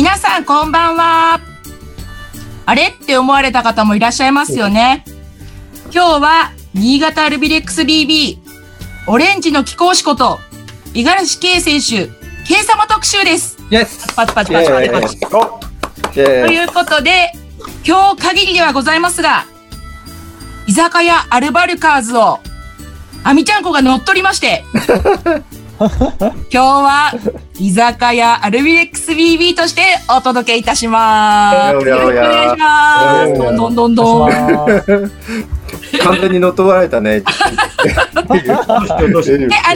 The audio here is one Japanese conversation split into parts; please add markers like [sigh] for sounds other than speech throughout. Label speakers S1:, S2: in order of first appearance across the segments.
S1: 皆さんこんばんは。あれ？って思われた方もいらっしゃいますよね。今日は新潟アルビレックス BB オレンジの貴公子こと五十嵐圭選手、圭様特集です。パチパチパチパチパチ。ということで、今日限りではございますが、居酒屋アルバルカーズを、あみちゃんこが乗っ取りまして、[laughs] [laughs] 今日は居酒屋アルビレックス BB としてお届けいたします。よろしくお願いします。どんどんどんどん。[laughs]
S2: 完全に乗っ取られたね。
S1: え、あ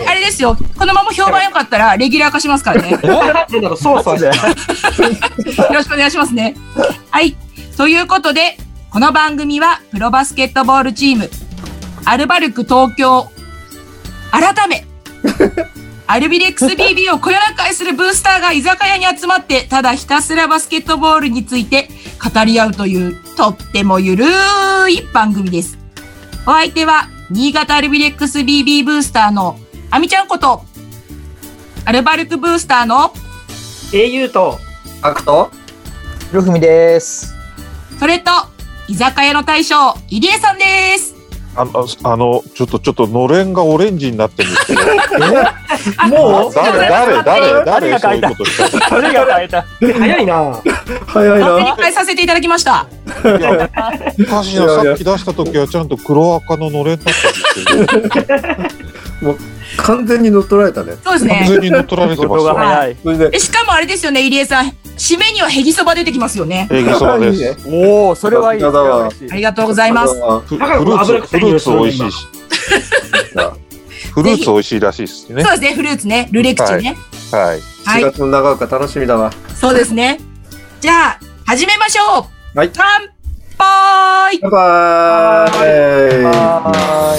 S1: あれですよ。このまま評判良かったら、レギュラー化しますからね。よ
S3: そうそう。[laughs]
S1: ろしくお願いしますね。はい。ということで、この番組は、プロバスケットボールチーム、アルバルク東京、改め、アルビレックス BB をこよなく愛するブースターが居酒屋に集まって、ただひたすらバスケットボールについて語り合うという、とってもゆるい番組です。お相手は、新潟アルビレックス BB ブースターのあみちゃんこと、アルバルクブースターの、
S3: 英雄と、
S2: アクト
S4: ひろふみです。
S1: それと、居酒屋の大将、入江さんです。
S5: あの、あの、ちょっと、ちょっと、のれんがオレンジになってるんですけど。[laughs]
S1: あ
S3: もう？
S5: 誰、誰、誰、誰、そういう
S4: 誰が書いた
S5: ことした。
S4: 誰が変えた？
S3: 早いな。
S2: 早いな。
S1: 勝手に変えさせていただきました。[laughs]
S5: おかしいな、さっき出した時はちゃんと黒赤ののれんだったんですけど。
S2: 完全に乗っ取られたね。
S1: そうです
S5: 完
S1: ね。
S5: 全に乗っ取られてます
S4: が
S5: よ。
S4: 早い。
S2: それで、
S1: えしかもあれですよね、入江さん。締めにはヘギそば出てきますよね。
S5: 平気そばです。
S4: おお、それはいい。
S1: ありがとうございます。
S5: フフルーツ、フルーツ美味しいし。
S2: さ [laughs]
S5: フルーツ美味しいらしいですね
S1: そう。ですね、フルーツね。ルレクチュね。
S5: はい。
S2: 4
S1: はい。
S2: 月の長岡楽しみだわ。
S1: そうですね。じゃあ、始めましょう。
S2: はい
S1: 乾杯
S2: バイバーイ
S4: は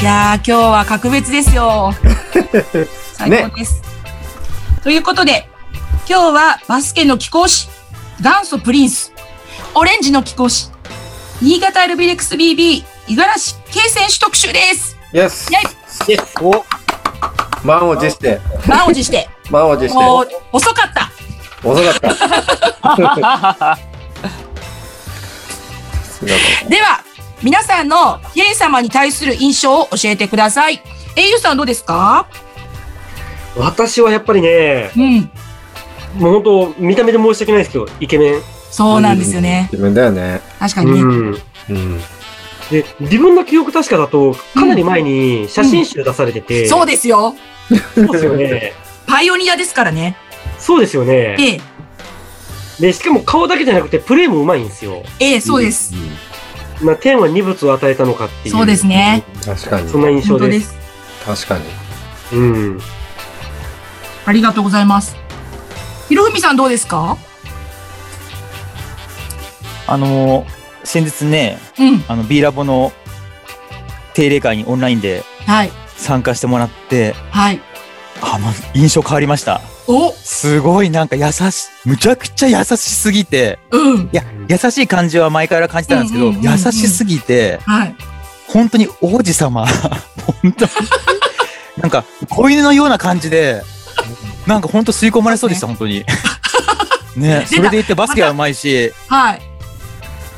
S1: いやー、今日は格別ですよ。[laughs] 最高です。ということで、今日はバスケの貴公子、元祖プリンス、オレンジの貴公子、新潟アルビレックス BB、五十嵐圭選手特集です。
S2: イエス
S1: イェイ
S4: お、
S2: 満を持して、
S1: 満を持して、
S2: 満を持して。
S1: 遅かった。
S2: 遅かった。[laughs]
S1: では、皆さんの圭様に対する印象を教えてください。えゆうさんどうですか？
S3: 私はやっぱりね、
S1: うん。
S3: もう本当、見た目で申し訳ないですけど、イケメン。
S1: そうなんですよね。
S2: 自分だよね。
S1: 確かにね。
S3: うん。
S2: うん。
S3: で、自分の記憶確かだと、かなり前に写真集出されてて、
S1: そうですよ。
S3: そうですよね。[laughs]
S1: パイオニアですからね。
S3: そうですよね。
S1: ええ、
S3: で、しかも顔だけじゃなくて、プレーもうまいんですよ。
S1: ええ、そうです。
S3: まあ、天は二物を与えたのかっていう。
S1: そうですね。
S2: 確かに
S3: そん。な印象で。
S1: 本当ですす。
S2: 確かに。
S3: うん。
S1: ありがとうございます。ひろふみさんどうですか？
S4: あのー、先日ね、
S1: うん。
S4: あの、B ラボの定例会にオンラインで
S1: はい。
S4: 参加してもらって、
S1: はい。
S4: あ、もう印象変わりました。
S1: お
S4: すごいなんか優し、むちゃくちゃ優しすぎて、
S1: うん。
S4: いや、優しい感じは前から感じてたんですけど、
S1: うんうんうんうん
S4: 優しすぎて、
S1: はい。
S4: 本当に王子様、本当に、なんか子犬のような感じで、なんか本当吸い込まれそうでした、本当に。ね、それでいてバスケはうまいし、
S1: はい。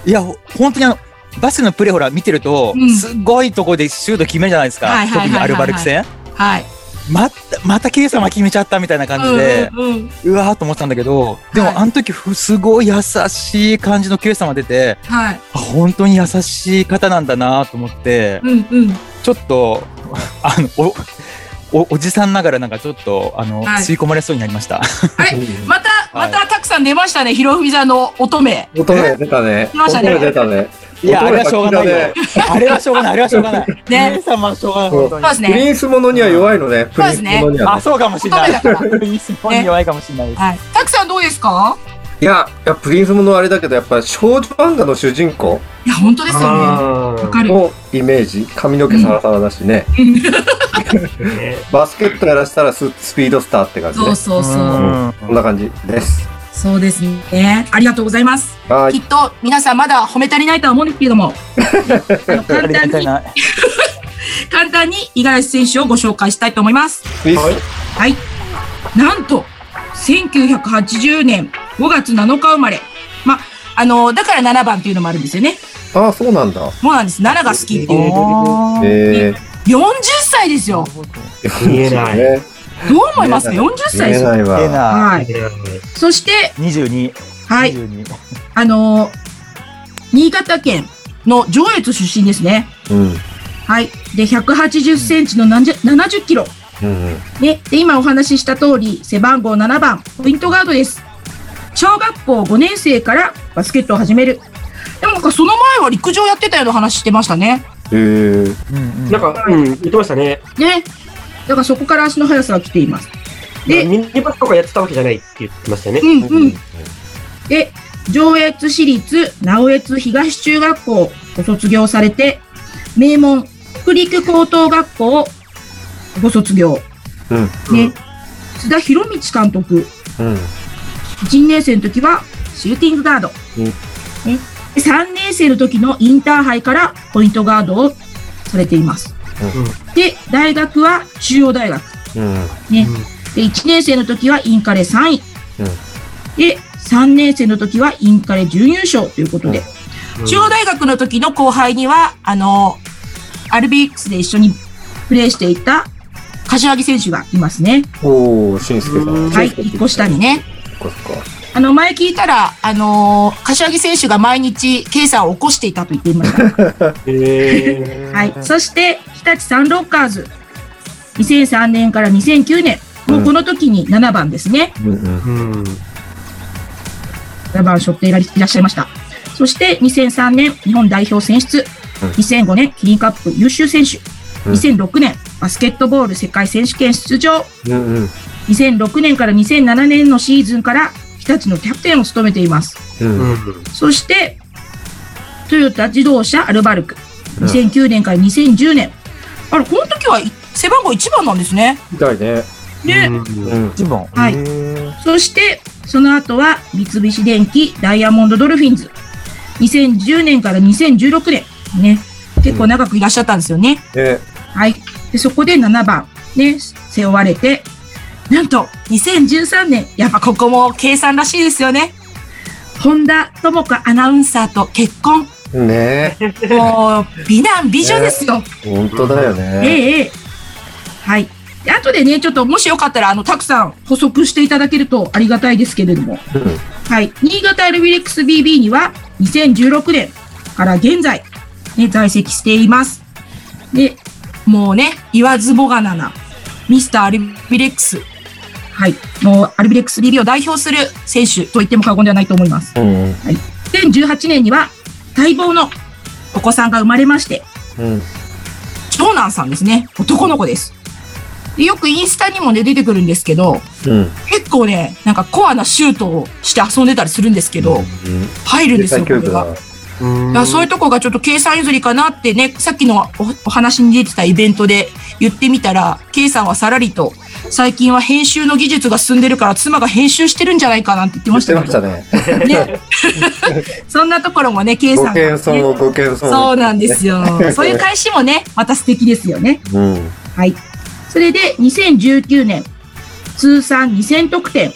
S4: いや、ほ本当にあの、バスケのプレーほら見てると、
S1: うん
S4: すごいとこでシュート決めるじゃないですか。
S1: はいはいはいはい
S4: 特にアルバルク戦。
S1: はい。
S4: また、またケイ様決めちゃったみたいな感じで、
S1: うんうんうん。
S4: うわーと思ってたんだけど、でも、
S1: はい
S4: あの時ふすごい優しい感じのケイ様出て、
S1: はい。
S4: あ本当に優しい方なんだなと思って、
S1: うんうん。
S4: ちょっと、[laughs] あの、お、お、おじさんながらなんかちょっと、あの、
S1: はい
S4: 吸い込まれそうになりました。
S1: あれ [laughs] また、またたくさん出ましたね。ひろふみさんの乙女。
S2: 乙女出たね。
S1: 来ましたね
S2: 出たね。
S4: いや、あれはしょうがないよ。あれはしょうがない、あれはしょうがない。
S1: ね
S4: ケイ様はしょうがない、本当に
S1: そう。です
S2: プ
S1: ね。
S2: リンスものには弱いのね。プリンスものには
S4: あ、
S2: ね。
S4: そうかもしれない。プリンスもに弱いかもしれないです。
S1: はい。たくさんどうですか？
S2: いや、いや、プリンスものはあれだけど、やっぱ少女漫画の主人公
S1: いや、本当ですよね。
S3: あ
S1: わかる。
S2: のイメージ。髪の毛サラサラだしね。[laughs] バスケットやらせたらススピードスターって感じね
S1: そう。そうそう。
S4: ん
S2: こんな感じです。
S1: そうですね。ありがとうございます。
S2: はい。
S1: きっと皆さんまだ褒め足りないとは思うんですけれども、[laughs] あの簡単に。[laughs] 簡単に五十嵐選手をご紹介したいと思います。
S2: はい。
S1: はい。なんと、1980年5月7日生まれ。ま、あの、だから7番っていうのもあるんですよね。
S2: ああ、そうなんだ。
S1: そうなんです。7が好きっていう。
S4: あー
S2: え
S1: 40歳ですよ。
S2: え
S3: 見えない
S2: ね
S1: どう思います？か ?40 歳ですよ。はい。そして、
S4: 22。
S1: はい。
S4: 22
S1: あのー新潟県の上越出身ですね。
S2: うん。
S1: はい。で、180センチの70 70キロ。
S2: うんうん。
S1: ね。で、今お話しした通り、背番号7番、ポイントガードです。小学校5年生からバスケットを始める。でもなんかその前は陸上やってたような話してましたね。
S2: ええ
S4: うんうん
S3: なんか、うん、言ってましたね。
S1: ね。だからそこから足の速さが来ています。で
S3: ミニバスとかやってたわけじゃないって言ってましたよね。
S1: うんうん。で、上越市立直越東中学校をご卒業されて、名門北陸高等学校をご卒業。
S2: うん。
S1: ね。津田博道監督。
S2: うん。
S1: 1年生の時はシューティングガード。
S2: うん
S1: ね。で3年生の時のインターハイからポイントガードをされています。で、大学は中央大学。
S2: うん。
S1: ね。で、1年生の時はインカレ3位。
S2: うん
S1: で、3年生の時はインカレ準優勝ということで、中央大学の時の後輩には、あの、アルビックスで一緒にプレーしていた柏木選手がいますね。
S2: おー、しんすけさん。
S1: はい、一個下にね。
S2: そっかそっか。
S1: あの、前聞いたら、あのー柏木選手が毎日、計算を起こしていたと言っていました。[laughs]
S3: え
S1: はい。そして、日立サンロッカーズ。2003年から2009年。もうこの時に7番ですね。
S2: うんうん。
S3: ー、うん。
S1: 7番背負っていらっしゃいました。そして2003年日本代表選出。
S2: うん
S1: 2005年キリンカップ優秀選手。
S2: うん
S1: 2006年バスケットボール世界選手権出場。
S2: うんうん。
S1: 2006年から2007年のシーズンから日立のキャプテンを務めています。そして、トヨタ自動車アルバルク。
S2: うん
S1: 2009年から2010年。あれ、この時はい背番号1番なんですね。
S2: みたいね。
S1: ね。
S2: うん。
S4: 一番。
S1: はいそして、その後は三菱電機ダイヤモンドドルフィンズ。2010年から2016年。ね。結構長くいらっしゃったんですよね。
S2: ね。
S1: はい。で、そこで7番、ね、背負われて、なんと、2013年、やっぱここも計算らしいですよね。本田智子アナウンサーと結婚。
S2: ね
S1: もう、美男美女ですよ。
S2: 本当だよ
S1: え
S2: ね。
S1: えええ。はい。で後でね、ちょっともしよかったら、あの、たくさん補足していただけるとありがたいですけれども。
S2: うん。
S1: はい。新潟アルビレックス BB には、2016年から現在、ね、在籍しています。で、もうね、言わずもがなな、ミスターアルビレックス。はい。もう、アルビレックス BB を代表する選手と言っても過言ではないと思います。
S2: うん。
S1: 2018年には、待望のお子さんが生まれまして、
S2: うん。
S1: 長男さんですね。男の子です。でよくインスタにもね、出てくるんですけど、
S2: うん。
S1: 結構ね、なんかコアなシュートをして遊んでたりするんですけど、入るんですよ、これが。
S3: う
S1: そういうとこがちょっと計算譲りかなってね、さっきのおお話に出てたイベントで言ってみたら、計算はさらりと、最近は編集の技術が進んでるから妻が編集してるんじゃないかなんて言ってまし
S2: 言ったて
S1: け
S2: ました
S1: ど。
S2: ね。
S1: ね。[laughs] そんなところもね、計
S2: ご
S1: 算が、ね。そうなんですよ。そういう返しもね、また素敵ですよね。
S2: うん。
S1: はい。それで、2019年、通算2000得点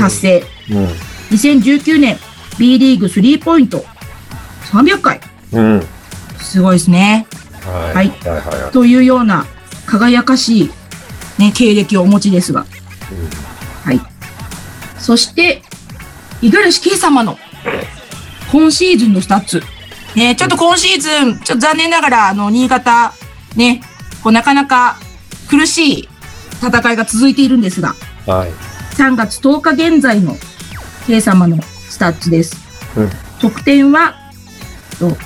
S1: 達成。
S2: うん。
S1: 2019年、B リーグスリーポイント300回。
S2: うん。
S1: すごいですね。
S2: はい。
S1: はい
S2: はいはいはい。
S1: というような輝かしい、ね、経歴をお持ちですが。はい。そして、五十嵐圭様の今シーズンのスタッツ。ね、ちょっと今シーズン、ちょっと残念ながら、あの、新潟、ね、こうなかなか苦しい戦いが続いているんですが、
S2: はい。
S1: 3月10日現在の圭様のスタッツです。
S2: うん
S1: 得点は、と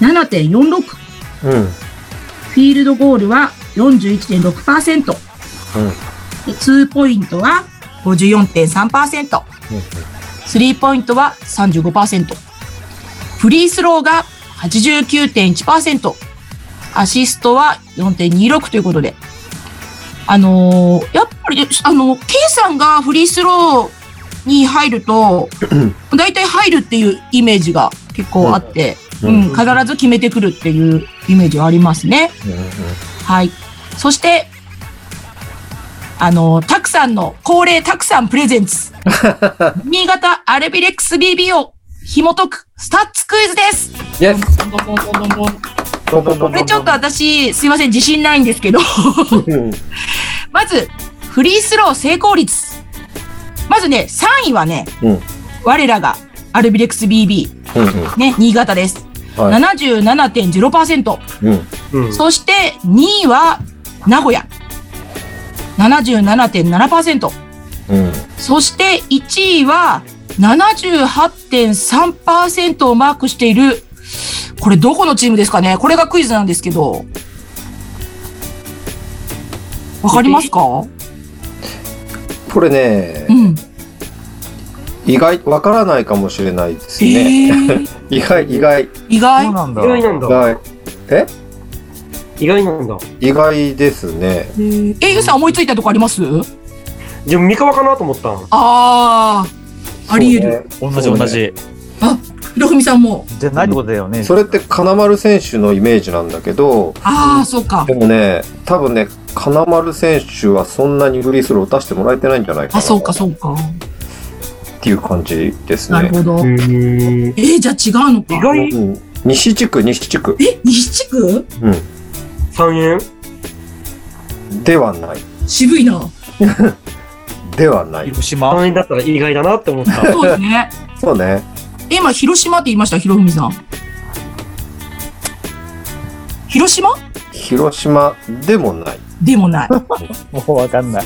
S1: 7.46。
S2: うん。
S1: フィールドゴールは41.6%。
S2: うん。
S1: で2ポイントは54.3%。スリーポイントは35%。フリースローが89.1%。アシストは4.26ということで。あのーやっぱり、あの、圭 さんがフリースローに入ると、[clears throat] 大体入るっていうイメージが結構あって、
S2: う
S1: うんん、必ず決めてくるっていうイメージはありますね。はい。そして、あの、たくさんの、恒例たくさんプレゼンツ。[laughs] 新潟アルビレックス BB を紐解くスタッツクイズです。これちょっと私、すいません、自信ないんですけど。
S2: うん
S1: まず、フリースロー成功率。まずね、3位はね、
S2: うん
S1: 我らがアルビレックス BB、
S2: うんうん
S1: ね、新潟です。
S2: はい
S1: 77.0%。
S2: うん
S3: うん。
S1: そして2位は名古屋。77.7%。
S2: うん
S1: そして1位は78.3%をマークしている、これどこのチームですかね？これがクイズなんですけど。わかりますか？
S2: これね
S1: うん。
S2: 意外わからないかもしれないです
S1: え
S2: ね
S1: ー、[laughs]
S2: 意外意外
S1: 意外？
S4: そうなんだ
S3: 意。外なんだ。
S2: 意外え？
S3: 意外なんだ。
S2: 意外ですね
S1: え、ゆうさん思いついたとこあります？
S3: じゃあ、三河かなと思ったん。
S1: あー、あり得る。
S4: 同じ同じ。
S1: ひろふみさんも。
S4: じゃないってことだよね。
S2: それって金丸選手のイメージなんだけど
S1: あー、そうか
S2: で。もね多分ね金丸選手はそんなにフリースロー打たせてもらえてないんじゃないかな
S1: あ、そうか、そうか。
S2: っていう感じですね
S1: なるほど。
S3: へ
S1: え
S3: ー
S1: ー、じゃあ違うのか。
S3: 意外
S2: うん西地区西地区
S1: え、西地区？
S2: うん
S3: 三円？
S2: ではない
S1: 渋いな。[laughs]
S2: ではない
S4: 広島？
S3: 三円だったら意外だなって思った。[laughs]
S1: そうですね。
S2: そうね
S1: え今、広島って言いました、ひろふみさん。広島？
S2: 広島でもない
S1: でもない。[laughs]
S4: もうわかんない。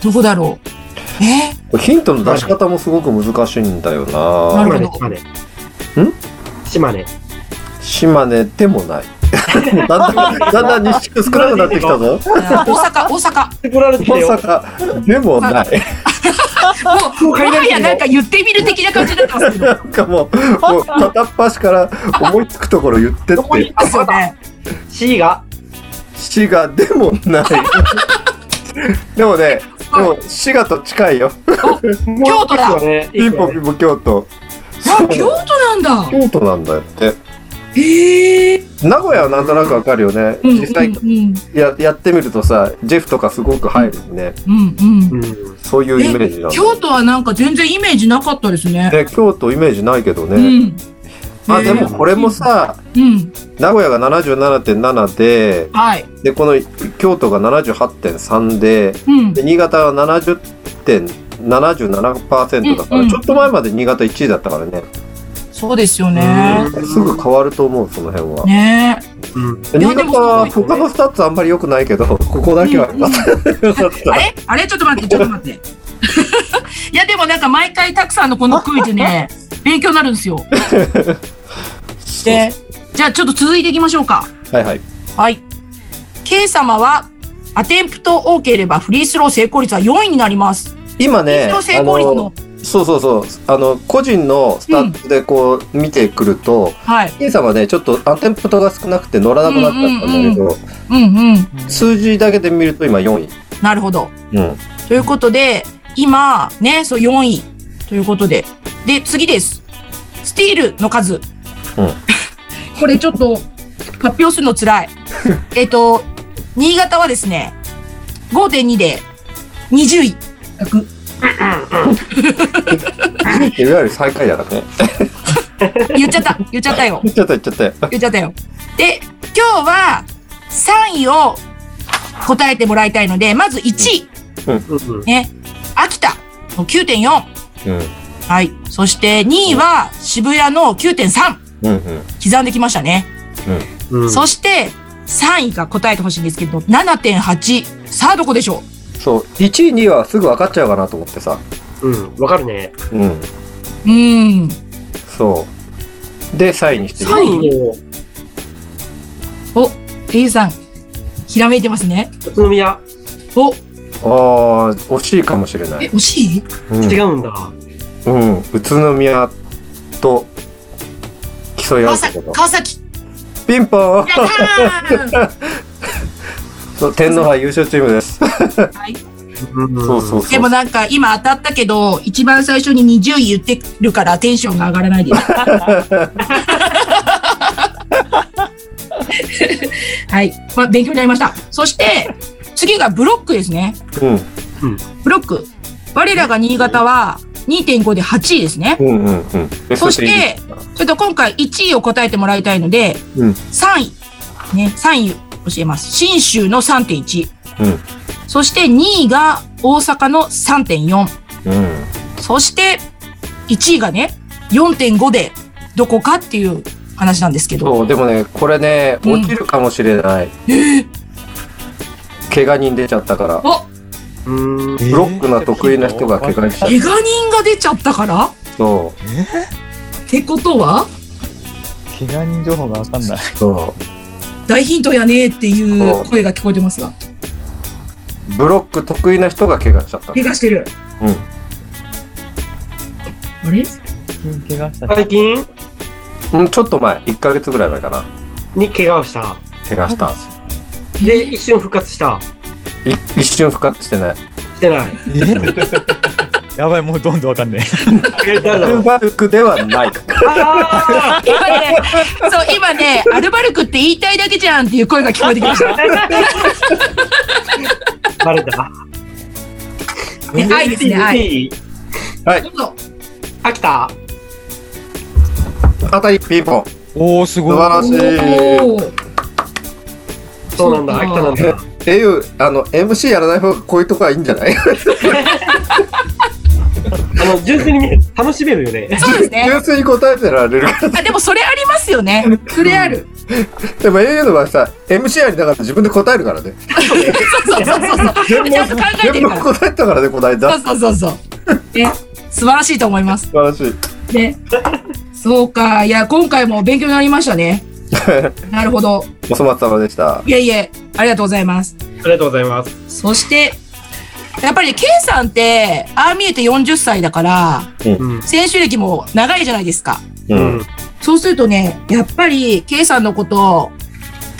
S1: どこだろう？え？
S2: これヒントの出し方もすごく難しいんだよな
S1: なるほど
S3: 島根、島根。
S2: ん？
S3: 島根。
S2: 島根でもない [laughs] だんだんだんだん西地区少なくなってきたぞ
S1: ー、大阪、大阪。
S2: 大
S3: よ。
S2: 阪でもない
S1: もう、もはやなんか言ってみる的な感じになってますけど。[laughs]
S2: なんかもうもう片っ端から思いつくところ言ってって
S3: どこに
S1: ですよね。[laughs]
S3: C が？
S2: 滋賀でもないでもねでも滋賀と近いよ [laughs]
S1: 京都だ
S2: ピンポンピンポン京都
S1: あ、京都なんだ。
S2: 京都なんだよって
S1: へえ。
S2: 名古屋はなんとなくわかるよね
S1: うん、うん、
S2: 実際
S1: うん、
S2: ややってみるとさジェフとかすごく入るしね
S1: うん、うん。
S3: うん。
S2: そういうイメージなんだ
S1: 京都はなんか全然イメージなかったですね。
S2: ね京都イメージないけどね、
S1: うん。
S2: あでもこれもさ
S1: うん。
S2: 名古屋が77.7で
S1: はい。
S2: でこの京都が78.3で
S1: うん。
S2: で新潟は70.77%だから、
S1: うんうん
S2: ちょっと前まで新潟1位だったからね
S1: そうですよね。
S2: すぐ変わると思うその辺は、
S1: ね
S3: うん。
S2: 新潟は他のスタッツあんまり良くないけどここだけは良かった、良かった
S1: あれ？あれ？ちょっと待って、ちょっと待って。[laughs] いや、でもなんか毎回たくさんのこのクイズね、[laughs] 勉強になるんですよ。[laughs] で、じゃあちょっと続いていきましょうか。
S2: はいはい
S1: はい。圭様は、アテンプト多ければフリースロー成功率は4位になります。
S2: 今ね
S1: 成功率の、
S2: そうそうそうあの個人のスタッツでこう見てくると、
S1: はい。
S2: インさんはねちょっとアテンプトが少なくて乗らなくなっちゃったんだけど、
S1: うんうん。
S2: 数字だけで見ると今4位
S1: なるほど。
S2: うん
S1: ということで、今、ね、そう4位。ということで。で、次です。スティールの数。
S2: うん
S1: これちょっと、発表するの辛い。[laughs] えっと、新潟はですね、5.2で20位。
S2: いわゆる最下位だからね [laughs]
S1: 言っちゃった。言っちゃったよ。
S2: 言っちゃった言っちゃったよ
S1: 言っちゃったよ。で、今日は3位を答えてもらいたいので、まず1位。
S3: うん。
S1: ね。秋田の9.4。
S2: うん
S1: はい。そして2位は渋谷の9.3。
S2: うんうん
S1: 刻んできましたね。
S3: うん。
S1: そして3位が答えてほしいんですけど、7.8。さあどこでしょ
S2: そう1位2位はすぐ分かっちゃうかなと思ってさ
S3: うん。わかるね。
S2: うん
S1: うん。
S2: そうで3位にしてる
S1: 三位
S3: 3位の
S1: お、レイさん、ひらめいてますね。
S3: 宇都宮。
S1: お、
S2: ああ惜しいかもしれな
S1: え、
S2: い、
S1: 惜しい？
S2: うん
S3: 違うんだ。
S2: うん、宇都宮と競い合う
S1: 川崎
S2: ってこと
S1: 川崎
S2: ピンポーン [laughs] そう天皇杯優勝チームです
S1: はい。
S3: うん
S2: そうそうそう
S1: でもなんか今当たったけど、一番最初に20位言ってるからテンションが上がらないです。[laughs] はい。まあ、勉強になりました。そして、次がブロックですね。
S2: うん
S3: うん
S1: ブロック。我らが新潟は2.5で8位ですね。
S2: うんうんうん。
S1: そして
S2: 10
S1: ちょっと今回1位を答えてもらいたいので、
S2: うん
S1: 3位。ね、3位教えます。新州の3.1。
S2: うん
S1: そして2位が大阪の3.4。
S2: うん。
S1: そして1位がね、4.5でどこかっていう話なんですけど。
S2: そう、でもね、これね、
S1: うん
S2: 落ちるかもしれない。
S1: えー、
S2: 怪我人出ちゃったから。
S1: あ、
S3: うーん。
S2: ブロックの得意な人が怪我しちゃっ
S1: 怪我人？が出ちゃったから？
S2: た。そ
S1: ってことは？
S4: 怪我人情報がわかんない。
S2: う。そ
S1: 大ヒントやねっていう声が聞こえてますが。
S2: う。ブロック得意な人が怪我しちゃった。
S1: 怪我してる。
S2: うん。
S1: あれ？
S4: 怪我した
S3: 最近？
S2: うん、ちょっと前。1ヶ月ぐらい前かな。
S3: に怪我をした。
S2: 怪我した。
S3: で、一瞬復活した。
S2: い一瞬復活してない。
S3: してない。[laughs]
S4: えやばい、もうどんどんわかんね
S3: え
S2: アルバルクではない。
S3: あ
S1: 今ね、そう、今ね、アルバルクって言いたいだけじゃんっていう声が聞こえてきました。
S3: ーバレた。
S1: ね愛ですね愛
S2: はい。
S1: どうぞ。
S3: 秋田
S2: 当たりピンポン。
S4: おー、すごい。
S2: 素晴らしい。
S1: おー
S3: そうなんだ、秋田なんだ。
S2: っていう、あの、MC やらない方がこういうとこはいいんじゃない？[laughs]
S3: あの、純粋にね、楽しめるよね。
S1: そうですね。
S2: 純粋に答えてられるから。
S1: あでもそれありますよね。それある。
S2: でも au の場合さ、MC やりながら自分で答えるからね。
S1: そうそうそうそう。ちゃんと考えて
S2: 全部
S1: るから。
S2: 答えたからね、この間。
S1: そうそうそうそう。ね、素晴らしいと思います。
S2: 素晴らしい。
S1: ね。そうか。いや、今回も勉強になりましたね。[laughs] なるほど。
S2: お粗末様でした。
S1: いえいえ、ありがとうございます。
S3: ありがとうございます。
S1: そして、やっぱり K さんって、ああ見えて40歳だから、
S3: うん。
S1: 選手歴も長いじゃないですか。
S2: う。
S3: うんん。
S1: そうするとね、やっぱり K さんのことを、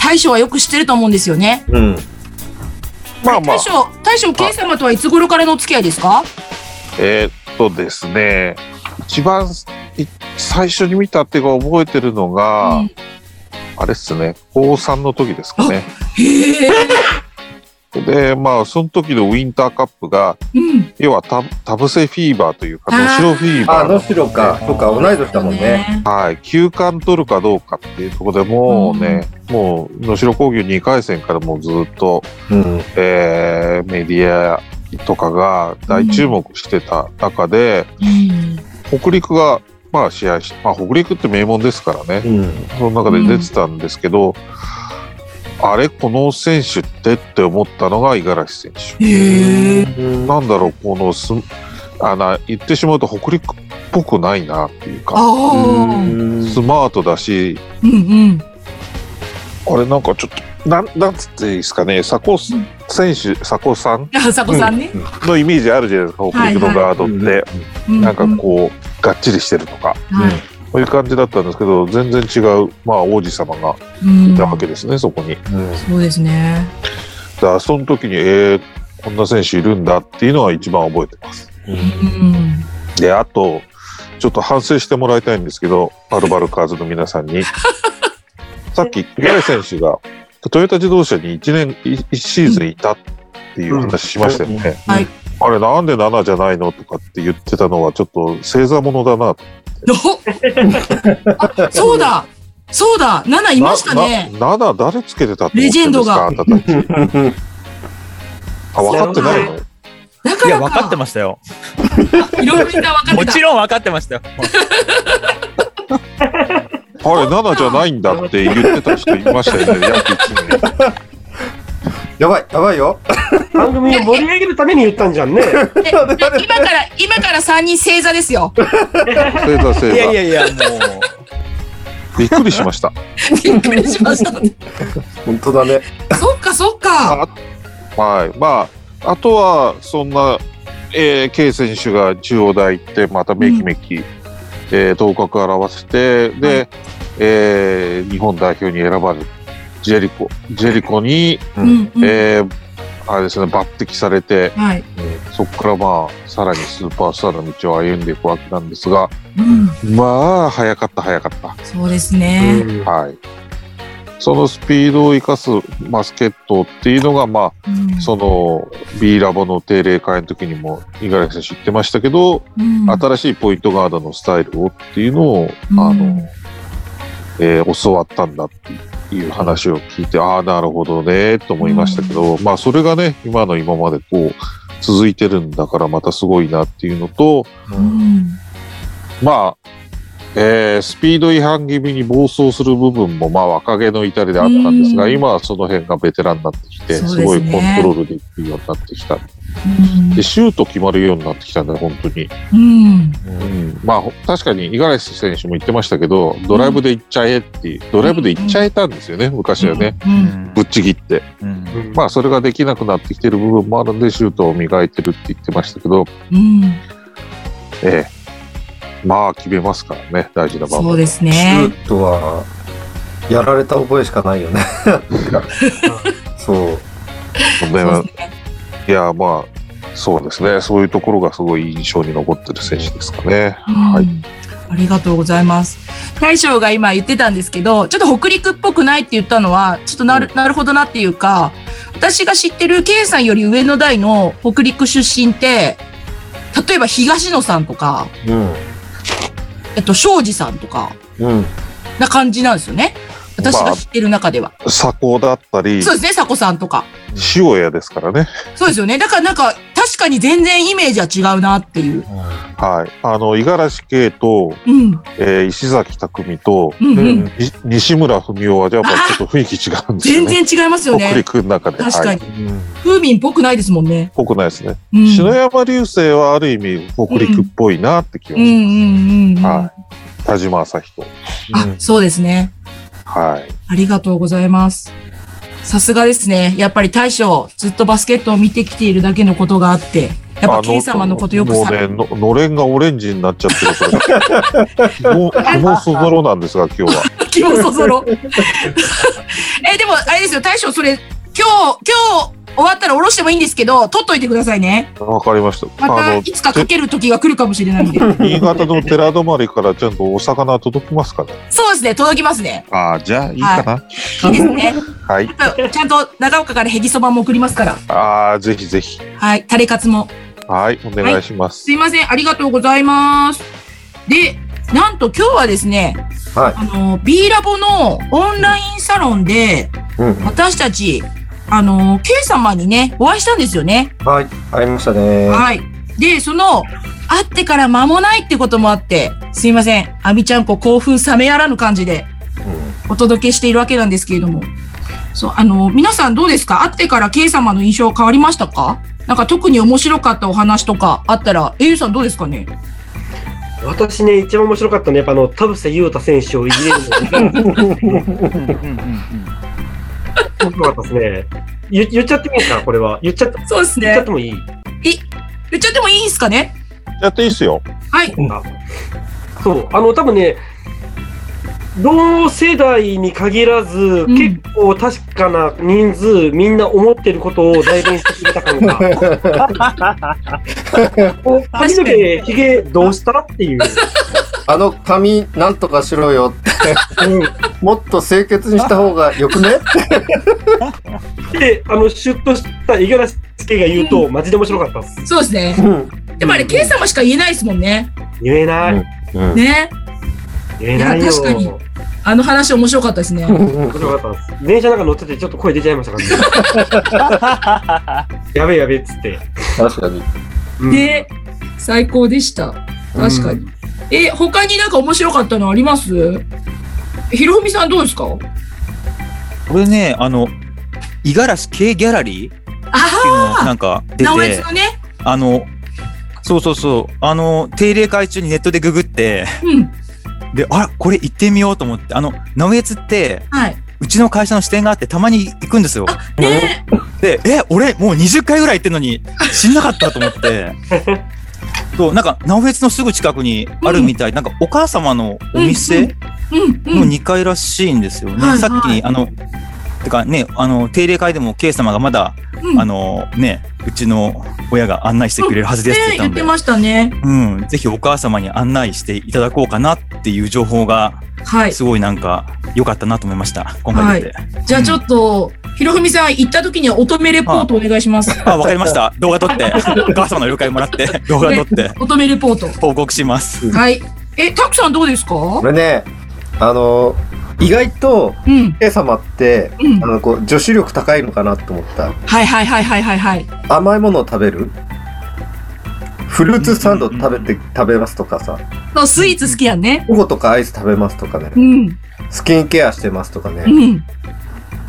S1: 大将はよく知ってると思うんですよね。
S2: うん。
S5: まあまあ
S1: 大、将、大将 K 様とはいつ頃からのお付き合いですか？
S5: えーっとですね、一番い最初に見たっていうか覚えてるのが、
S1: うん
S5: あれっすね、高3の時ですかね。
S1: へえ。
S5: で、まあ、その時のウィンターカップが、
S1: うん。
S5: 要はタタブセフィーバーというか、能代フィー
S2: あ、
S5: バー
S2: 能代か。そっか、同い年だもんね。
S5: はい、休館取るかどうかっていうところでもうね、もう能代工業2回戦からもうずっと、
S2: うん。
S5: えーメディアとかが大注目してた中で、
S1: うん。
S5: 北陸がまあ試合し、まあ、北陸って名門ですからね、
S2: うん。
S5: その中で出てたんですけど、あれ、この選手ってって思ったのが五十嵐選手。なんだろう、このすあの言ってしまうと北陸っぽくないなっていう
S1: あ
S5: か、スマートだし、
S1: うん。
S5: あれなんかちょっと、なんなんつっていいですかね、佐古選手、佐古さん？
S1: あ、佐古さんね。
S5: のイメージあるじゃないですか、北陸のガードって。
S1: う
S5: なんかこう、がっちりしてるとか、
S1: うん。はい。
S5: そういう感じだったんですけど、全然違う、まあ、王子様が
S1: うん
S5: いたわけですね、そこに。
S2: うん。
S1: そうですね。
S5: だその時に、えー、こんな選手いるんだっていうのは一番覚えてます。
S1: うん。
S5: で、あと、ちょっと反省してもらいたいんですけど、アルバルカーズの皆さんに。[laughs] さっき、五十嵐選手が、トヨタ自動車に1年、1シーズンいたっていう話しましたよね。
S1: はい。
S5: あれ、なんで7じゃないのとかって言ってたのは、ちょっと星座ものだな。
S1: お [laughs] [laughs] あ、そうだそうだ !7 いましたね。
S5: なな7誰つけてたって
S1: レジェンドが
S5: あ分かってないの？
S1: だか
S4: いや、
S1: ら
S4: 分かって
S1: か。
S4: ましたよ。
S1: いろいろみんな分かって
S4: も
S1: た。
S4: ちろん分かってましたよ。
S5: あれ、7じゃないんだって言ってた人いましたよね、約1名。
S2: やばい、やばいよ。
S3: 番組を盛り上げるために言ったんじゃんね。[laughs]
S1: 今から、今から3人星座ですよ。
S5: 星座星
S4: いやい
S5: 座。
S4: やいや、も
S5: びっくりしました。
S1: びっくりしました。
S2: 本当だね。
S1: そっかそっか。
S5: あはい。まあ、あとは、そんな、えー、K 選手が中央大行って、まためきめき、えー頭角を現せて、で、
S1: は
S5: えー日本代表に選ばれる。ジェリコ。ジェリコに、
S2: う。
S1: うんんうん。
S5: えーあれですね、抜擢されて、
S1: はい。
S5: そこからまあ、さらにスーパースターの道を歩んでいくわけなんですが、
S1: うん。
S5: まあ、早かった、早かった。
S1: そうですね。
S5: はい。そのスピードを生かすバスケットっていうのが、ま
S1: うん
S5: あ、その B ラボの定例会の時にも五十嵐選手言ってましたけど、
S1: うん
S5: 新しいポイントガードのスタイルをっていうのを、
S1: うん
S5: あの、えー教わったんだっていう話を聞いて、ああ、なるほどね、と思いましたけど、まあ、それがね、今の今までこう、続いてるんだからまたすごいなっていうのと、
S1: うん。
S5: まあ、えースピード違反気味に暴走する部分も、まあ、若気の至りであったんですが、
S1: うん。
S5: 今はその辺がベテランになってきて、
S1: すね。
S5: すごいコントロールできるようになってきた。
S1: うん
S5: で、シュート決まるようになってきたんだよ、本当に。
S1: うん。
S5: うん、まあ、ほ確かに五十嵐選手も言ってましたけど、ドライブで行っちゃえっていう、ドライブで行っちゃえたんですよね、昔はね。
S1: う
S4: うんん。
S5: ぶっちぎって。
S4: うん。
S5: まあ、それができなくなってきてる部分もあるんで、シュートを磨いてるって言ってましたけど、
S1: うん。
S5: ええ。まあ、決めますからね、大事な場面。
S1: そうです
S2: シュ
S1: ね。
S2: ートは、やられた覚えしかないよね。[laughs] そう。
S5: ね
S1: そうですね
S5: いや、まあ、そうですね。そういうところがすごい印象に残ってる選手ですかね。
S1: うん
S5: はい。
S1: ありがとうございます。大将が今言ってたんですけど、ちょっと北陸っぽくないって言ったのは、ちょっとなる、なるほどなっていうか、私が知ってる K さんより上の代の北陸出身って、例えば東野さんとか、
S2: うん。
S1: えっと、庄司さんとか、
S2: うん。
S1: な感じなんですよね。私が知ってる中では。
S5: 佐高だったり、
S1: そうですね、佐古さんとか。
S5: 塩屋ですからね。
S1: そうですよね。だからなんか、確かに全然イメージは違うなっていう。
S5: はい。あの、五十嵐圭と、
S1: うん。
S5: えー石崎匠と、
S1: うんうん。
S5: に西村文雄はやっぱちょっと雰囲気違うんですよ
S1: 全
S5: ね。
S1: 然違いますよ
S5: 北
S1: ね。
S5: 陸の中で。
S1: 確かに
S5: はい。。
S1: 風民っぽくないですもんね。
S5: ぽくないですね。
S1: うん。
S5: 篠山流星はある意味北陸っぽいなって気が
S1: うんう
S5: し
S1: んうん。
S5: ます。はい。田島朝彦。
S1: あ、そうですね。
S5: はい。
S1: ありがとうございます。さすがですね。やっぱり大将、ずっとバスケットを見てきているだけのことがあって、やっぱ K 様のことよくさ、
S5: もうね、ののれんがオレンジになっちゃってるから。[laughs] もう、もうそぞろなんですが、今日は。[laughs]
S1: 気もそぞろ。[laughs] え、でも、あれですよ、大将、それ、今日、今日終わったら下ろしてもいいんですけど、取っといてくださいね。
S5: わかりました。
S1: また、い、つかかける時が来るかもしれないんで。[laughs]
S5: 新潟の寺泊からちゃんとお魚届きますかね。
S1: そうですね、届きますね。
S5: ああ、じゃあいいかな。
S1: いいですね。[laughs]
S5: はい。
S1: ちゃんと長岡からヘギそばも送りますから。
S5: ああ、ぜひぜひ。
S1: はい、タレカツも。
S5: はい、お願いします。
S1: すいません、ありがとうございます。で、なんと今日はですね、
S2: はい。
S1: あの、B ラボのオンラインサロンで、
S2: うん。
S1: 私たち、あの、K 様にね、お会いしたんですよね。
S2: はい。ありましたね。
S1: はい。で、その、会ってから間もないってこともあって、すいません、あみちゃんこ興奮冷めやらぬ感じでお届けしているわけなんですけれども。そう、あの、皆さんどうですか？会ってから K 様の印象変わりましたか？なんか特に面白かったお話とかあったら、えゆさんどうですかね？
S3: 私ね、一番面白かったのは、やっぱあの、田臥勇太選手をいじれる面白かったですね。言言っちゃってもいいですか？これは。言っちゃって、
S1: そうですね
S3: 言っちゃって。もいい？
S1: い、言っちゃってもいいですかね？
S5: やっていいっすよ。
S1: はい。
S3: あそう、あの、多分ね、同世代に限らず、
S1: ん
S3: 結構確かな人数、みんな思ってることを代弁してくれた感が。お [laughs] 髪の毛、ひげどうした？っていう。
S2: あの髪なんとかしろよって。もっと清潔にした方がよくね？[laughs]
S3: で、あの、シュッとした五十嵐介が言うと、マジで面白かったです。
S1: そうですね。
S2: うん。
S1: でもあれ、K 様しか言えないですもんね。
S3: 言えない。
S2: うん。
S1: ね。
S3: 言えないよ。
S1: いや確かにあの話面白かったですね。
S3: 面白かったです。電車なんか乗っててちょっと声出ちゃいましたからね。[laughs] やべえやべえっつって。
S2: 確かに。
S3: うん
S1: で、最高でした。確かに。え、他になんか面白かったのあります？ひろふみさんどうですか？
S4: これね、あの、五十嵐 K ギャラリーっていう
S1: あ
S4: のなんか
S1: あ、
S4: 出て
S1: のね。
S4: あの、そうそうそう、あの、定例会中にネットでググって、
S1: うん。
S4: で、あこれ行ってみようと思って、あの、直江津って、
S1: はい。
S4: うちの会社の支店があってたまに行くんですよ。
S1: ね
S4: で、え、俺もう20回ぐらい行ってんのに [laughs] 知んなかったと思って。そう、なんか、直江津のすぐ近くにあるみたい、なんかお母様のお店
S1: うんうん。
S4: の2階らしいんですよね。
S1: はい
S4: さっきに、あの、てかね、あの、定例会でも K 様がまだ、
S1: うん
S4: あの、ね、うちの親が案内してくれるはずですって言ったので、
S1: ね言ってましたね。
S4: うん、ぜひお母様に案内していただこうかなっていう情報が、
S1: はい。
S4: すごいなんか良かったなと思いました。今回出て。
S1: じゃあちょっと、ひろふみさん行った時には乙女レポートお願いします。
S4: あ、わかりました。動画撮って、[laughs] お母様の了解もらって、動画撮って、[laughs]
S1: 乙女レポート。
S4: 報告します。
S1: はい。え、たくさんどうですか？
S2: これね、あの、意外と、
S1: うん。
S2: K 様って、
S1: うん
S2: あ。の、こう、女子力高いのかなと思った。
S1: はいはいはいはいはいはい。
S2: 甘いものを食べる？フルーツサンド食べて、食べますとかさ、
S1: そうスイーツ好きやんね。
S2: チョコとかアイス食べますとかね
S1: う、ん。
S2: スキンケアしてますとかね、化
S1: うん。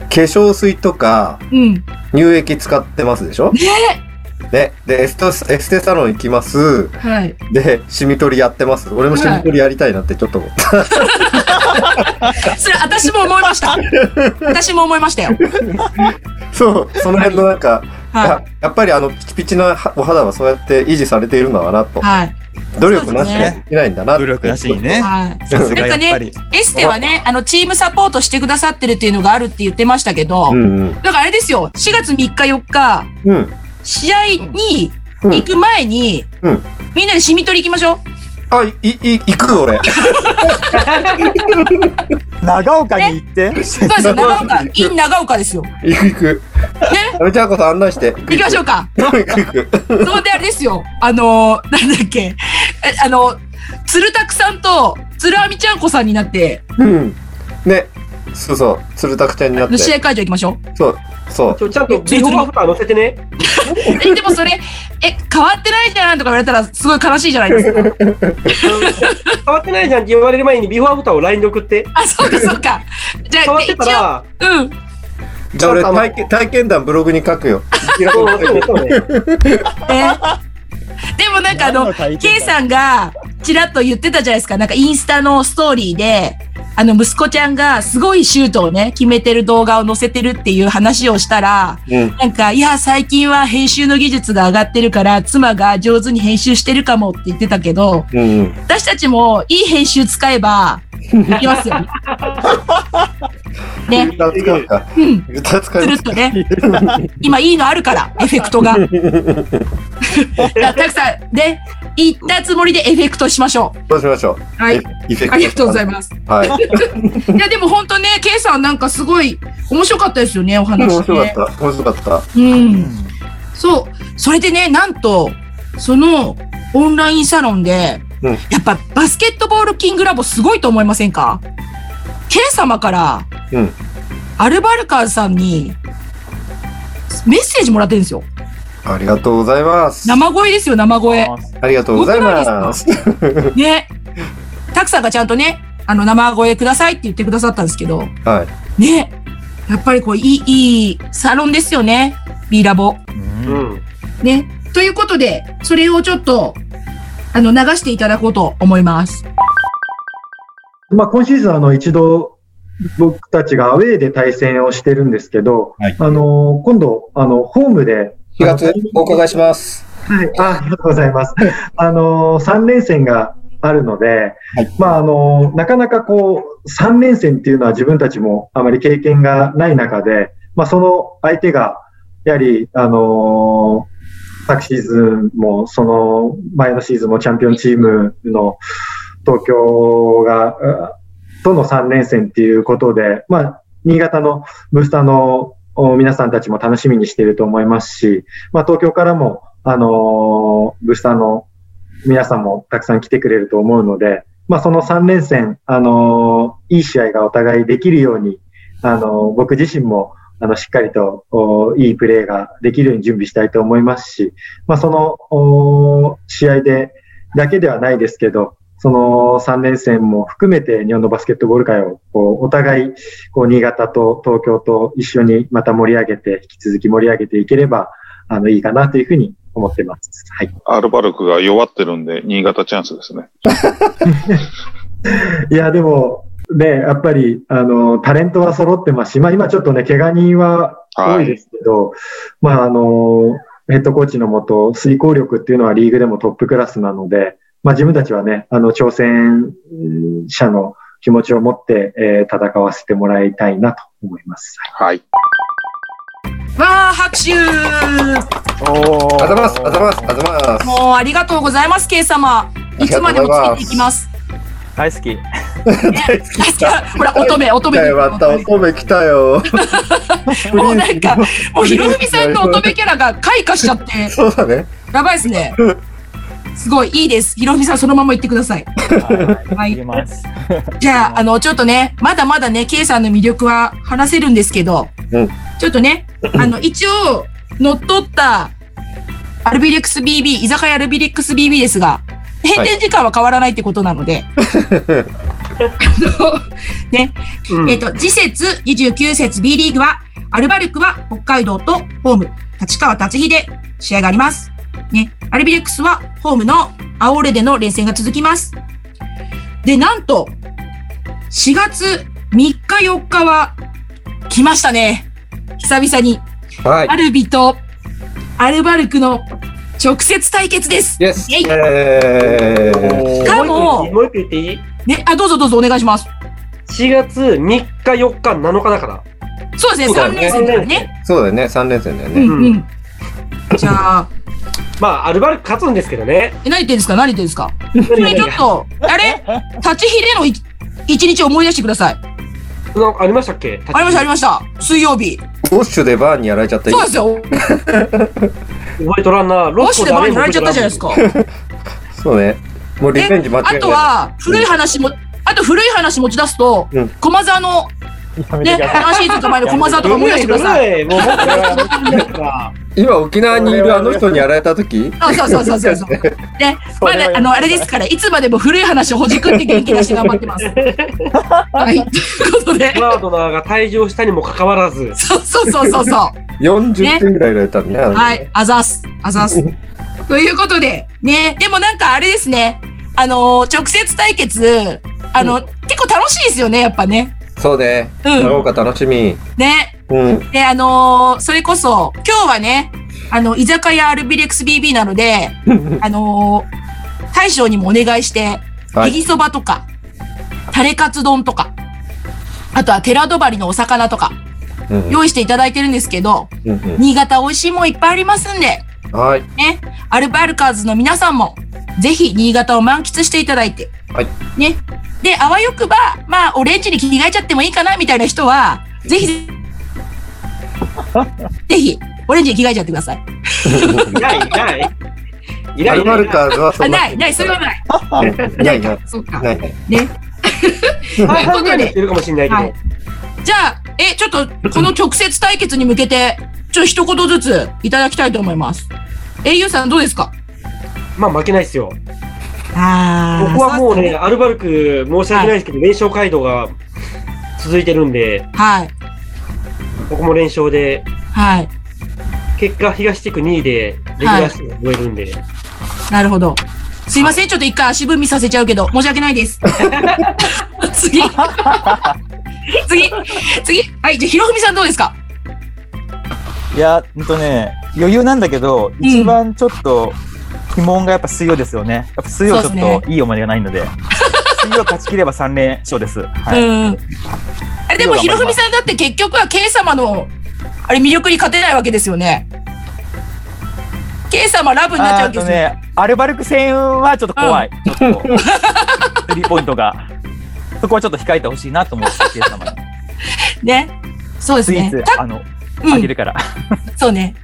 S2: 粧水とか
S1: うん。
S2: 乳液使ってますでしょ？
S1: ね
S2: ね。で、エステ、エステサロン行きます。
S1: はい。
S2: で、シミ取りやってます。俺もシミ取りやりたいなってちょっと思った。[laughs] [laughs]
S1: それ私も思いました。私も思いましたよ。
S2: そう、その辺のなんか、
S1: は
S2: ややっぱりあの、ピチピチなお肌はそうやって維持されているのかなと
S1: い。。はい。
S2: 努力なしでできないんだなって
S4: 努力なしにね。
S1: はい。
S4: さすがやっぱり。
S1: エステはね、あの、チームサポートしてくださってるっていうのがあるって言ってましたけど、
S2: うんうん。
S1: だからあれですよ、4月3日4日、
S2: うん。
S1: 試合に
S2: うん
S1: 行く前に、
S2: うん
S1: みんなでシミ取り行きましょう。
S2: あ、い、い、い行く俺。[laughs]
S4: 長岡に行って。
S1: そうですよ、長岡、in [laughs] 長岡ですよ。
S2: 行く行く。あめちゃんこそ案内して。
S1: 行きましょうか。
S2: 行く行く。
S1: そんであれですよ、あのー、なんだっけ、えあの、鶴拓さんと鶴亜美ちゃんこさんになって、
S2: うん。ね。そうそう。鶴拓ちゃんになって。
S1: 試合会場行きましょう。
S2: そう。そう。
S3: ちゃんとビフォーアフター載せてね。
S1: え、でもそれ、え、変わってないじゃんとか言われたらすごい悲しいじゃないですか。
S3: 変わってないじゃんって言われる前にビフォーアフターを LINE で送って。
S1: あ、そうかそうか。じゃあ、
S3: 変わってたら、
S1: 一応、うん。
S2: じゃあ俺体験、体験談ブログに書くよ。
S1: でもなんかあの、K さんがちらっと言ってたじゃないですか。なんかインスタのストーリーで、あの息子ちゃんがすごいシュートをね、決めてる動画を載せてるっていう話をしたら、
S2: うん。
S1: なんか、いや、最近は編集の技術が上がってるから、妻が上手に編集してるかもって言ってたけど、
S2: うんうん。
S1: 私たちもいい編集使えば、いきますよ。ね。[laughs]
S2: 歌使う
S1: ん。
S2: す
S1: つるっとね。今いいのあるから、エフェクトが。[laughs] たくさん、で、言ったつもりでエフェクトしましょ
S2: どうしましょう。
S1: う。はい。ありがとうござい
S2: ま。
S1: す。
S2: はい。[laughs]
S1: いや、でも本当ね、ケイさんなんかすごい面白かったですよね、お話
S2: 面白
S1: ね。
S2: かった。面白かった。
S1: うん。そう。それでね、なんと、そのオンラインサロンで、
S2: うん
S1: やっぱバスケットボールキングラボすごいと思いませんか？ケイ様から、
S2: うん
S1: アルバルカーさんにメッセージもらってるんですよ。
S2: ありがとうございます。
S1: 生声ですよ、生声。
S2: ありがとうございます。
S1: ね。[laughs] たくさんがちゃんとね、あの、生声くださいって言ってくださったんですけど、
S2: はい。
S1: ね。やっぱりこう、いい、いいサロンですよね。B ラボ。
S4: うん
S3: うん。
S1: ね。ということで、それをちょっと、あの、流していただこうと思います。
S6: まあ、今シーズン、あの、一度、僕たちがアウェーで対戦をしてるんですけど、
S4: はい
S6: あの、今度、あの、ホームで、
S2: 4月お伺いします。
S6: はい、あありがとうございます。あの、3連戦があるので、まあ、あの、なかなかこう、3連戦っていうのは自分たちもあまり経験がない中で、まあ、その相手が、やはり、あの昨シーズンも、その前のシーズンもチャンピオンチームの東京が、あとの3連戦っていうことで、まあ、新潟のブースターのお皆さんたちも楽しみにしていると思いますし、まあ、東京からも、あのーブースターの皆さんもたくさん来てくれると思うので、まあ、その3連戦、あのーいい試合がお互いできるように、あのー僕自身も、あの、しっかりと、おいいプレーができるように準備したいと思いますし、まあ、その、お試合で、だけではないですけど、その3連戦も含めて日本のバスケットボール界をこうお互いこう新潟と東京と一緒にまた盛り上げて、引き続き盛り上げていければあのいいかなというふうに思ってます。はい。
S5: アルバルクが弱ってるんで、新潟チャンスですね。[laughs]
S6: いや、でも、ね、やっぱり、あの、タレントは揃ってますし、まあ今ちょっとね、怪我人は多いですけど、まああの、ヘッドコーチのもと、遂行力っていうのはリーグでもトップクラスなので、まあ自分たちはね、あの、挑戦者の気持ちを持って、えー戦わせてもらいたいなと思います。
S5: はい。
S1: わあ、拍手
S2: あざます、あざます、あざます。
S1: もうありがとうございます、K 様。いつまでもついていきます。
S4: 大好き。
S1: ほら、乙女、乙女。
S2: 来たよ、また乙女来たよ。[laughs]
S1: もうなんか、もうひろふみさんの乙女キャラが開花しちゃって、
S2: そうだね。
S1: やばいですね。すごい、いいです。ひろふみさん、そのまま言ってください。
S4: は。
S1: はい。じゃあ、あの、ちょっとね、まだまだね、K さんの魅力は話せるんですけど、
S2: うん
S1: ちょっとね、あの、一応、乗っ取った、アルビレックス BB、居酒屋アルビレックス BB ですが、閉店時間は変わらないってことなので、あのね、
S3: うん
S1: えっ、と、次節29節 B リーグは、アルバルクは北海道とホーム、立川達比で試合があります。ね、アルビレックスはホームのアオーレでの連戦が続きます。で、なんと、4月3日4日は来ましたね。久々に、
S2: はい
S1: ア。ルビとアルバルクの直接対決です。
S2: イ
S1: ェイ
S2: えー
S1: かも
S3: もう一個言っていい？
S1: ね、あ、どうぞどうぞお願いします。
S3: ?4 月3日、4日、7日だから。
S1: そうですね、3
S2: そうだね
S1: 連戦からね。
S2: そうだよね、三連戦だよね。
S1: うんうん。じゃあ、
S3: まあ、アルバルク勝つんですけどね。
S1: え、何言ってんですか？何言ってんですか？それちょっと、あれ？立ちひれのい一日思い出してください。
S3: なんかありましたっけ？
S1: ありました、ありました。水曜日。
S2: ウォッシュでバーにやられちゃった
S1: そうですよ。
S3: 覚えとらんな。ロ
S1: ロッシュで前にやられちゃったじゃないですか。
S2: そうね。もうリベンジ間違いない。
S1: あとは、古い話も、あと古い話持ち出すと
S2: うん、
S1: 駒沢の、ね、何シーズンか前の駒沢とか思い出してください。
S3: い。もう、もう、
S2: 今沖縄にいるあの人にやられた時？
S1: あ、そうそうそうそうそう。[laughs] [laughs] ね、まだ、あの、あれですから、いつまでも古い話をほじくって元気出して頑張ってます。[laughs] はい。ということで、
S3: ガードナーが退場したにもかかわらず、
S1: そうそうそうそうそう。
S2: 40点ぐらいやられたんね。
S1: はい、あざす、あざす。ということで、ね、でもなんかあれですね、あのー直接対決、あの、結構楽しいですよね、やっぱね。
S2: そうね。
S1: うん
S2: 長岡楽しみ。
S1: ね。
S2: うん。
S1: で、あのーそれこそ、今日はね、あの、居酒屋アルビレックス BB なので、[laughs] あのー大将にもお願いして、
S2: はい。
S1: ネギそばとか、タレカツ丼とか、あとは寺泊のお魚とか、
S2: うんうん
S1: 用意していただいてるんですけど、
S2: うん
S1: 新潟美味しいもんいっぱいありますんで、
S2: うんはい。
S1: ね、アルバルカーズの皆さんも、ぜひ新潟を満喫していただいて、
S2: はい。
S1: ね。で、あわよくば、まあ、オレンジに着替えちゃってもいいかな、みたいな人は、ぜひ、[laughs] ぜひ、オレンジに着替えちゃってください。
S3: いない、いない。いない。
S2: アルバルカーズはそ
S1: あ、
S2: んな。
S1: ない、ない、それはない。
S2: ねないない。
S1: そうか。
S2: ないない。
S1: ね。
S3: 半々ぐらいにしてるかもしれないけど。
S1: はいじゃあ、え、ちょっと、この直接対決に向けて、ちょっと一言ずついただきたいと思います。え、ゆうさんどうですか？
S3: まあ負けないですよ。
S1: あ
S3: 僕はもうね、アルバルク申し訳ないですけど、連勝街道が続いてるんで、
S1: はい。
S3: 僕も連勝で、
S1: はい。
S3: 結果東地区2位で、レギュラーシーズン終えるんで、
S1: なるほど。すいません、ちょっと一回足踏みさせちゃうけど、申し訳ないです。[laughs] [laughs] [laughs] 次。次。次。はい、じゃあ、ひろふみさんどうですか？
S4: いや、ほんとね、余裕なんだけど、
S1: ん
S4: 一番ちょっと、疑問がやっぱ水曜ですよね。やっぱ水曜ちょっ
S1: そうですね
S4: といい思い出がないので、[laughs] 水曜勝ち切れば3連勝です。はい。
S1: うん。あれ、でも、ひろふみさんだって結局は K 様の、あれ、魅力に勝てないわけですよね。K 様ラブになっちゃうけですよ。
S4: とね、アルバルク戦はちょっと怖い。ちょっと、スリーポイントが。そこはちょっと控えてほしいなと思って、ケイ様に。[laughs]
S1: ね。そうですね
S4: スイーツ。、
S1: た
S4: あの、
S1: うん、
S4: あげるから。
S1: そうね。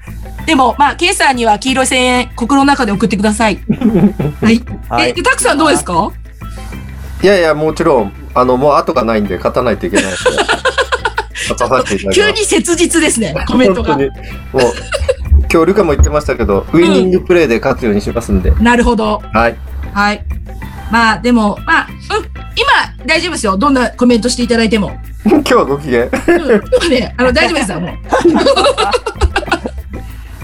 S1: でも、まあ、K さんには黄色い声援、心の中で送ってください。[laughs] はい。え、
S4: はい
S1: で、。たくさんどうですか？
S2: いやいや、もちろん、あの、もう後がないんで、勝たないといけないので。[laughs] す。
S1: 急に切実ですね、コメントが
S2: 本当。に。もう、今日ルカも言ってましたけど、ウイニングプレーで勝つようにしますんで。
S1: なるほど。
S2: はい。
S1: はい。まあ、でも、まあ、うん、今、大丈夫ですよ。どんなコメントしていただいても。
S2: 今日はご機嫌。
S1: うん、今日ね、あの、大丈夫ですよ、もう。[laughs]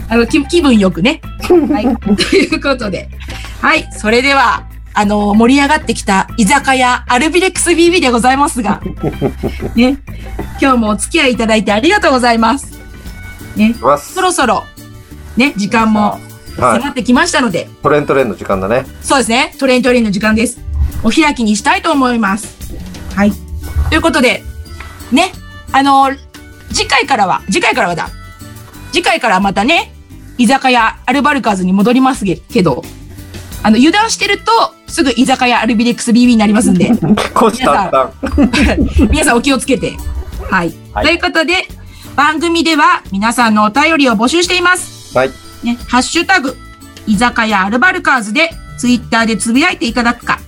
S1: あの、気気分よくね。はい。ということで。はい。それでは、あの、盛り上がってきた居酒屋アルビレックス BB でございますが、ね。今日もお付き合いいただいてありがとうございます。ね。そ。ろそろ、ね、時間も
S2: はい。
S1: 迫ってきましたので、
S2: トレントレンの時間だね。
S1: そうですね。トレントレンの時間です。お開きにしたいと思います。はい。ということで、ね。あの、次回からは、次回からはだ。次回からまたね、居酒屋アルバルカーズに戻りますけど、あの、油断してると、すぐ居酒屋アルビレックス BB になりますんで。[laughs] 皆さんお気をつけて。はい。
S4: はい
S1: ということで、番組では皆さんのお便りを募集しています。
S2: はい。
S1: ね、ハッシュタグ、居酒屋アルバルカーズで、ツイッターでつぶやいていただくか、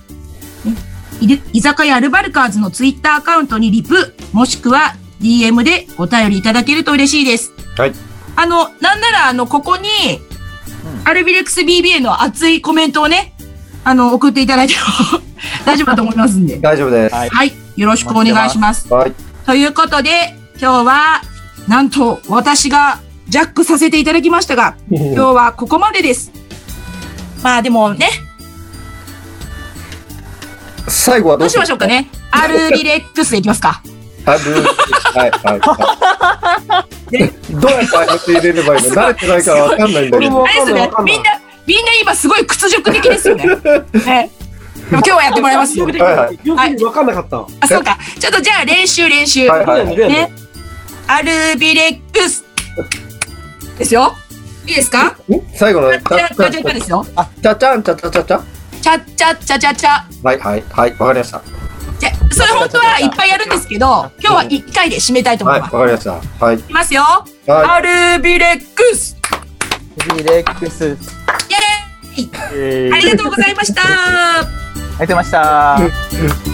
S1: ね、居酒屋アルバルカーズのツイッターアカウントにリプ、もしくは DM でお便りいただけると嬉しいです。
S2: はい。
S1: あの、なんなら、あの、ここに、アルビレックス BBA の熱いコメントをね、あの、送っていただいても [laughs] 大丈夫だと思いますんで。
S2: 大丈夫です。
S4: はい
S1: はい。よろしくお願いします。
S2: はい。
S1: ということで、今日は、なんと、私がジャックさせていただきましたが、今日はここまでです。まあでもね、
S2: 最後はどう
S1: どうしましょうかね。アルビレックスでいきますか。
S2: ある。はい、はい、はい。どうやってあれて入れればいいの？慣れてないからわかんないんだけど。
S1: あれですよねみんな、みんな今すごい屈辱的ですよね。ね。でも今日はやってもらいます
S2: はい
S3: よく分かんなかった。
S1: あ、そうか。ちょっとじゃあ練習練習。
S2: はい、はい。
S1: ね。アルビレックス。ですよ。いいですか？
S2: 最後の、
S1: じゃあ、じゃあ、じゃあですよ。
S2: ちゃちゃん、ちゃちゃちゃちゃ？
S1: チャッチャッチャチャチャ。
S2: はい、はい、はい、わかりました。
S1: じゃあそれ本当はいっぱいやるんですけど、今日は1回で締めたいと思
S2: はいい、
S1: ます。
S2: わかりました。はい。
S1: いきますよ。
S2: は
S1: アルビレックス。
S4: リレックス。
S1: イェーイありがとうございました。
S4: ありがとうございました。
S2: い。[laughs]